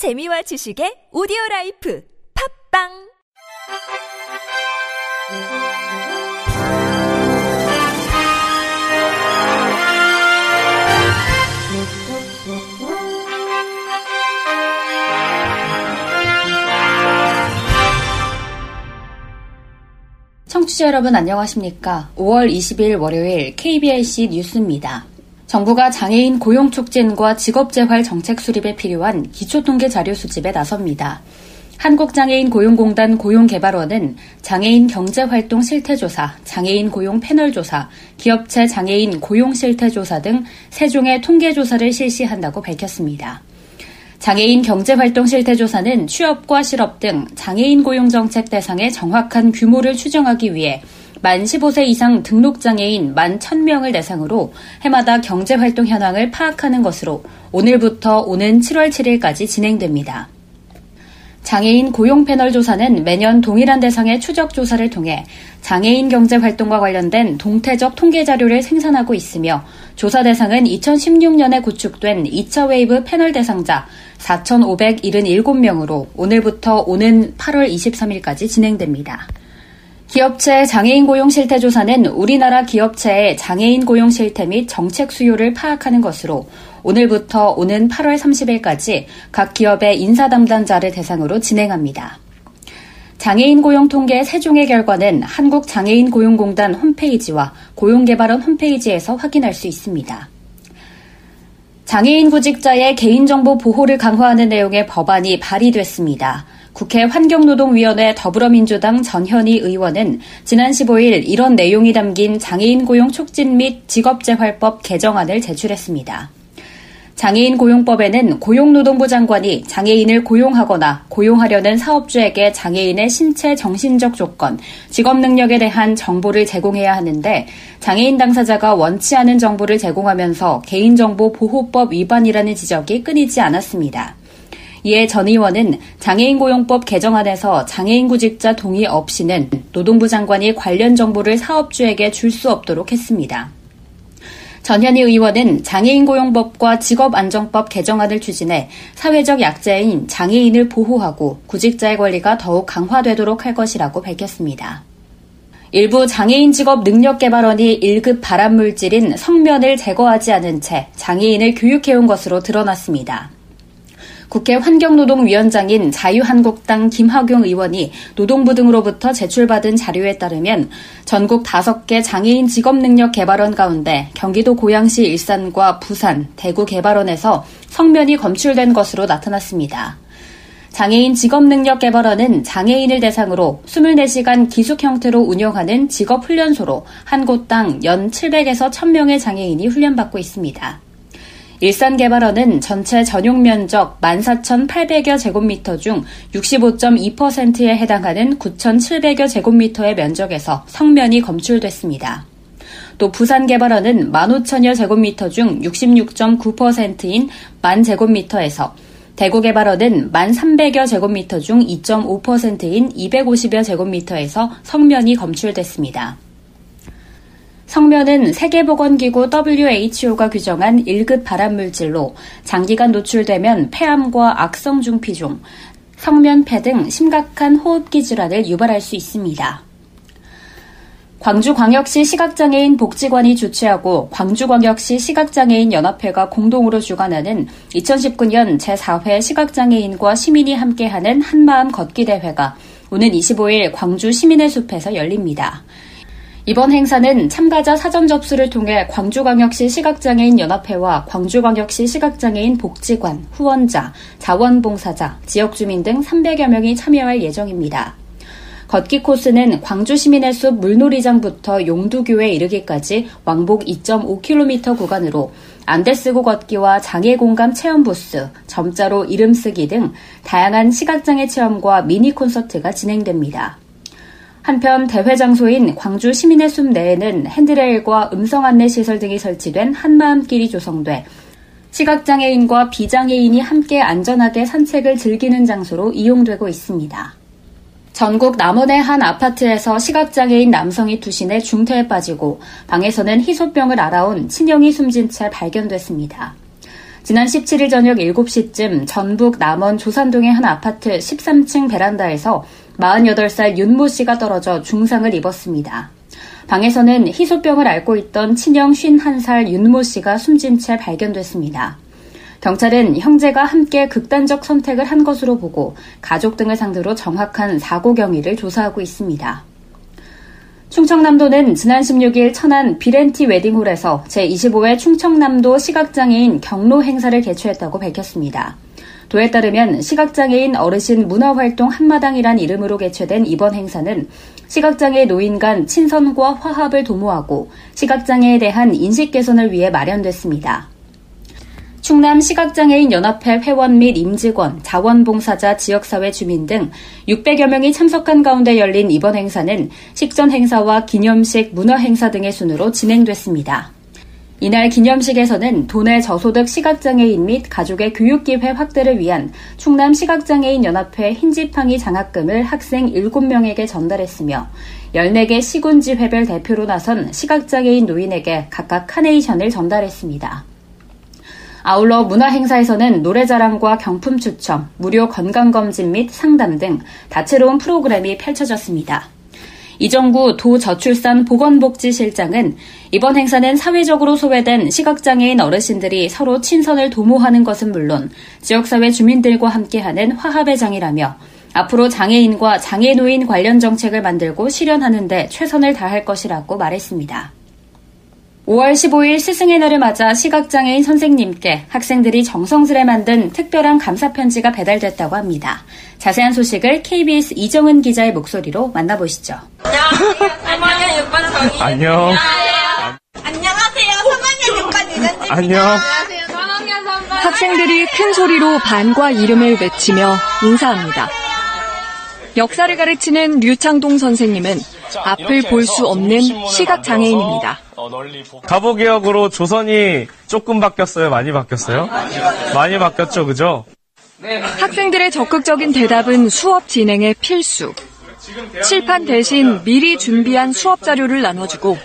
재미와 지식의 오디오 라이프 팝빵 청취자 여러분 안녕하십니까? 5월 20일 월요일 KBIC 뉴스입니다. 정부가 장애인 고용 촉진과 직업 재활 정책 수립에 필요한 기초 통계 자료 수집에 나섭니다. 한국장애인 고용공단 고용개발원은 장애인 경제활동 실태조사, 장애인 고용 패널조사, 기업체 장애인 고용 실태조사 등 세종의 통계조사를 실시한다고 밝혔습니다. 장애인 경제활동 실태조사는 취업과 실업 등 장애인 고용정책 대상의 정확한 규모를 추정하기 위해 만 15세 이상 등록장애인 만 1000명을 대상으로 해마다 경제활동 현황을 파악하는 것으로 오늘부터 오는 7월 7일까지 진행됩니다. 장애인 고용 패널 조사는 매년 동일한 대상의 추적 조사를 통해 장애인 경제 활동과 관련된 동태적 통계 자료를 생산하고 있으며 조사 대상은 2016년에 구축된 2차 웨이브 패널 대상자 4,577명으로 오늘부터 오는 8월 23일까지 진행됩니다. 기업체 장애인 고용 실태 조사는 우리나라 기업체의 장애인 고용 실태 및 정책 수요를 파악하는 것으로 오늘부터 오는 8월 30일까지 각 기업의 인사 담당자를 대상으로 진행합니다. 장애인 고용 통계 세종의 결과는 한국장애인 고용공단 홈페이지와 고용개발원 홈페이지에서 확인할 수 있습니다. 장애인 구직자의 개인정보 보호를 강화하는 내용의 법안이 발의됐습니다. 국회 환경노동위원회 더불어민주당 전현희 의원은 지난 15일 이런 내용이 담긴 장애인 고용 촉진 및 직업재활법 개정안을 제출했습니다. 장애인 고용법에는 고용노동부 장관이 장애인을 고용하거나 고용하려는 사업주에게 장애인의 신체 정신적 조건, 직업 능력에 대한 정보를 제공해야 하는데 장애인 당사자가 원치 않은 정보를 제공하면서 개인정보 보호법 위반이라는 지적이 끊이지 않았습니다. 이에 전 의원은 장애인 고용법 개정안에서 장애인 구직자 동의 없이는 노동부 장관이 관련 정보를 사업주에게 줄 수 없도록 했습니다. 전현희 의원은 장애인 고용법과 직업안정법 개정안을 추진해 사회적 약자인 장애인을 보호하고 구직자의 권리가 더욱 강화되도록 할 것이라고 밝혔습니다. 일부 장애인 직업 능력 개발원이 1급 발암 물질인 성면을 제거하지 않은 채 장애인을 교육해온 것으로 드러났습니다. 국회 환경노동위원장인 자유한국당 김학용 의원이 노동부 등으로부터 제출받은 자료에 따르면 전국 5개 장애인 직업능력 개발원 가운데 경기도 고양시 일산과 부산, 대구 개발원에서 성면이 검출된 것으로 나타났습니다. 장애인 직업능력개발원은 장애인을 대상으로 24시간 기숙 형태로 운영하는 직업훈련소로 한 곳당 연 700에서 1000명의 장애인이 훈련받고 있습니다. 일산개발원은 전체 전용 면적 14,800여 제곱미터 중 65.2%에 해당하는 9,700여 제곱미터의 면적에서 성면이 검출됐습니다. 또 부산개발원은 15,000여 제곱미터 중 66.9%인 만 제곱미터에서 대구개발원은 1,300여 제곱미터 중 2.5%인 250여 제곱미터에서 성면이 검출됐습니다. 성면은 세계보건기구 WHO가 규정한 1급 발암물질로 장기간 노출되면 폐암과 악성 중피종, 성면폐 등 심각한 호흡기 질환을 유발할 수 있습니다. 광주광역시 시각장애인 복지관이 주최하고 광주광역시 시각장애인 연합회가 공동으로 주관하는 2019년 제4회 시각장애인과 시민이 함께하는 한마음 걷기 대회가 오는 25일 광주 시민의 숲에서 열립니다. 이번 행사는 참가자 사전 접수를 통해 광주광역시 시각장애인 연합회와 광주광역시 시각장애인 복지관, 후원자, 자원봉사자, 지역주민 등 300여 명이 참여할 예정입니다. 걷기 코스는 광주 시민의 숲 물놀이장부터 용두교에 이르기까지 왕복 2.5km 구간으로 안대쓰고 걷기와 장애 공감 체험 부스, 점자로 이름 쓰기 등 다양한 시각장애 체험과 미니 콘서트가 진행됩니다. 한편 대회 장소인 광주 시민의 숲 내에는 핸드레일과 음성 안내 시설 등이 설치된 한마음길이 조성돼 시각장애인과 비장애인이 함께 안전하게 산책을 즐기는 장소로 이용되고 있습니다. 전국 남원의 한 아파트에서 시각장애인 남성이 투신해 중태에 빠지고 방에서는 희소병을 알아온 친형이 숨진 채 발견됐습니다. 지난 17일 저녁 7시쯤 전북 남원 조산동의 한 아파트 13층 베란다에서 48살 윤모 씨가 떨어져 중상을 입었습니다. 방에서는 희소병을 앓고 있던 친형 51살 윤모 씨가 숨진 채 발견됐습니다. 경찰은 형제가 함께 극단적 선택을 한 것으로 보고 가족 등을 상대로 정확한 사고 경위를 조사하고 있습니다. 충청남도는 지난 16일 천안 비렌티 웨딩홀에서 제25회 충청남도 시각장애인 경로 행사를 개최했다고 밝혔습니다. 도에 따르면 시각장애인 어르신 문화활동 한마당이란 이름으로 개최된 이번 행사는 시각장애 노인 간 친선과 화합을 도모하고 시각장애에 대한 인식 개선을 위해 마련됐습니다. 충남 시각장애인 연합회 회원 및 임직원, 자원봉사자, 지역사회 주민 등 600여 명이 참석한 가운데 열린 이번 행사는 식전 행사와 기념식, 문화 행사 등의 순으로 진행됐습니다. 이날 기념식에서는 도내 저소득 시각장애인 및 가족의 교육기회 확대를 위한 충남 시각장애인 연합회 흰지팡이 장학금을 학생 7명에게 전달했으며 14개 시군지회별 대표로 나선 시각장애인 노인에게 각각 카네이션을 전달했습니다. 아울러 문화행사에서는 노래자랑과 경품 추첨, 무료 건강검진 및 상담 등 다채로운 프로그램이 펼쳐졌습니다. 이정구 도저출산 보건복지실장은 이번 행사는 사회적으로 소외된 시각장애인 어르신들이 서로 친선을 도모하는 것은 물론 지역사회 주민들과 함께하는 화합의 장이라며 앞으로 장애인과 장애노인 관련 정책을 만들고 실현하는 데 최선을 다할 것이라고 말했습니다. 5월 15일 스승의 날을 맞아 시각장애인 선생님께 학생들이 정성스레 만든 특별한 감사편지가 배달됐다고 합니다. 자세한 소식을 KBS 이정은 기자의 목소리로 만나보시죠. 안녕하세요. 6번 정희. 안녕. 안녕하세요. 3학년 6반 이전입니다. 안녕. 학생들이 큰 소리로 반과 이름을 외치며 인사합니다. 역사를 가르치는 류창동 선생님은 앞을 볼 수 없는 시각장애인입니다. 가보개혁으로 조선이 조금 바뀌었어요? 많이 바뀌었어요? 많이 바뀌었죠, 그죠? 학생들의 적극적인 대답은 수업 진행의 필수. 칠판 대신 미리 준비한 수업 자료를 나눠주고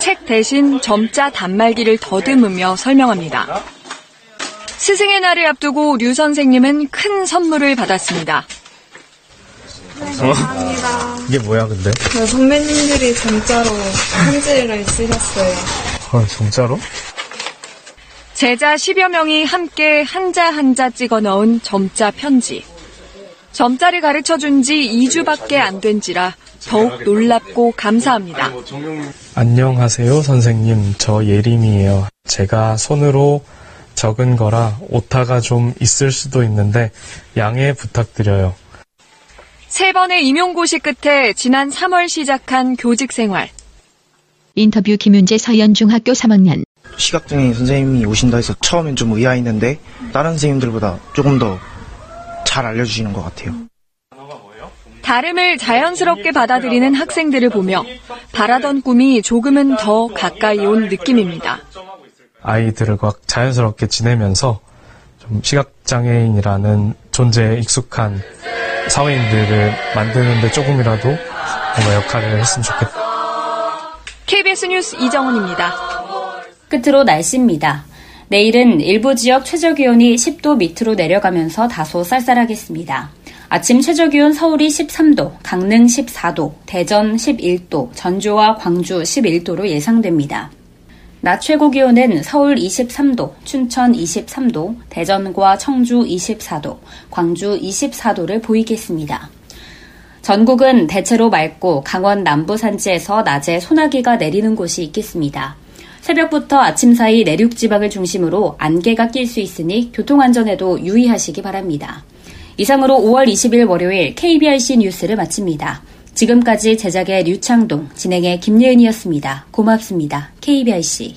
책 대신 점자 단말기를 더듬으며 설명합니다. 스승의 날을 앞두고 류 선생님은 큰 선물을 받았습니다. 어? 이게 뭐야, 근데? 그 선배님들이 점자로 편지를 쓰셨어요. 어, 진짜로? 제자 10여 명이 함께 한자 한자 찍어 넣은 점자 편지. 점자를 가르쳐 준 지 2주밖에 안 된지라 더욱 놀랍고 감사합니다. 안녕하세요, 선생님. 저 예림이에요. 제가 손으로 적은 거라 오타가 좀 있을 수도 있는데 양해 부탁드려요. 세 번의 임용고시 끝에 지난 3월 시작한 교직 생활. 인터뷰 김윤재 서현중학교 3학년 시각장애인 선생님이 오신다 해서 처음엔 좀 의아했는데 다른 선생님들보다 조금 더 잘 알려주시는 것 같아요. 다름을 자연스럽게 받아들이는 학생들을 보며 바라던 꿈이 조금은 더 가까이 온 느낌입니다. 아이들과 자연스럽게 지내면서 좀 시각장애인이라는 존재에 익숙한 사회인들을 만드는데 조금이라도 뭔가 역할을 했으면 좋겠다. KBS 뉴스 이정훈입니다. 끝으로 날씨입니다. 내일은 일부 지역 최저기온이 10도 밑으로 내려가면서 다소 쌀쌀하겠습니다. 아침 최저기온 서울이 13도, 강릉 14도, 대전 11도, 전주와 광주 11도로 예상됩니다. 낮 최고 기온은 서울 23도, 춘천 23도, 대전과 청주 24도, 광주 24도를 보이겠습니다. 전국은 대체로 맑고 강원 남부 산지에서 낮에 소나기가 내리는 곳이 있겠습니다. 새벽부터 아침 사이 내륙 지방을 중심으로 안개가 낄 수 있으니 교통안전에도 유의하시기 바랍니다. 이상으로 5월 20일 월요일 KBRC 뉴스를 마칩니다. 지금까지 제작의 류창동, 진행의 김예은이었습니다. 고맙습니다. KBRC.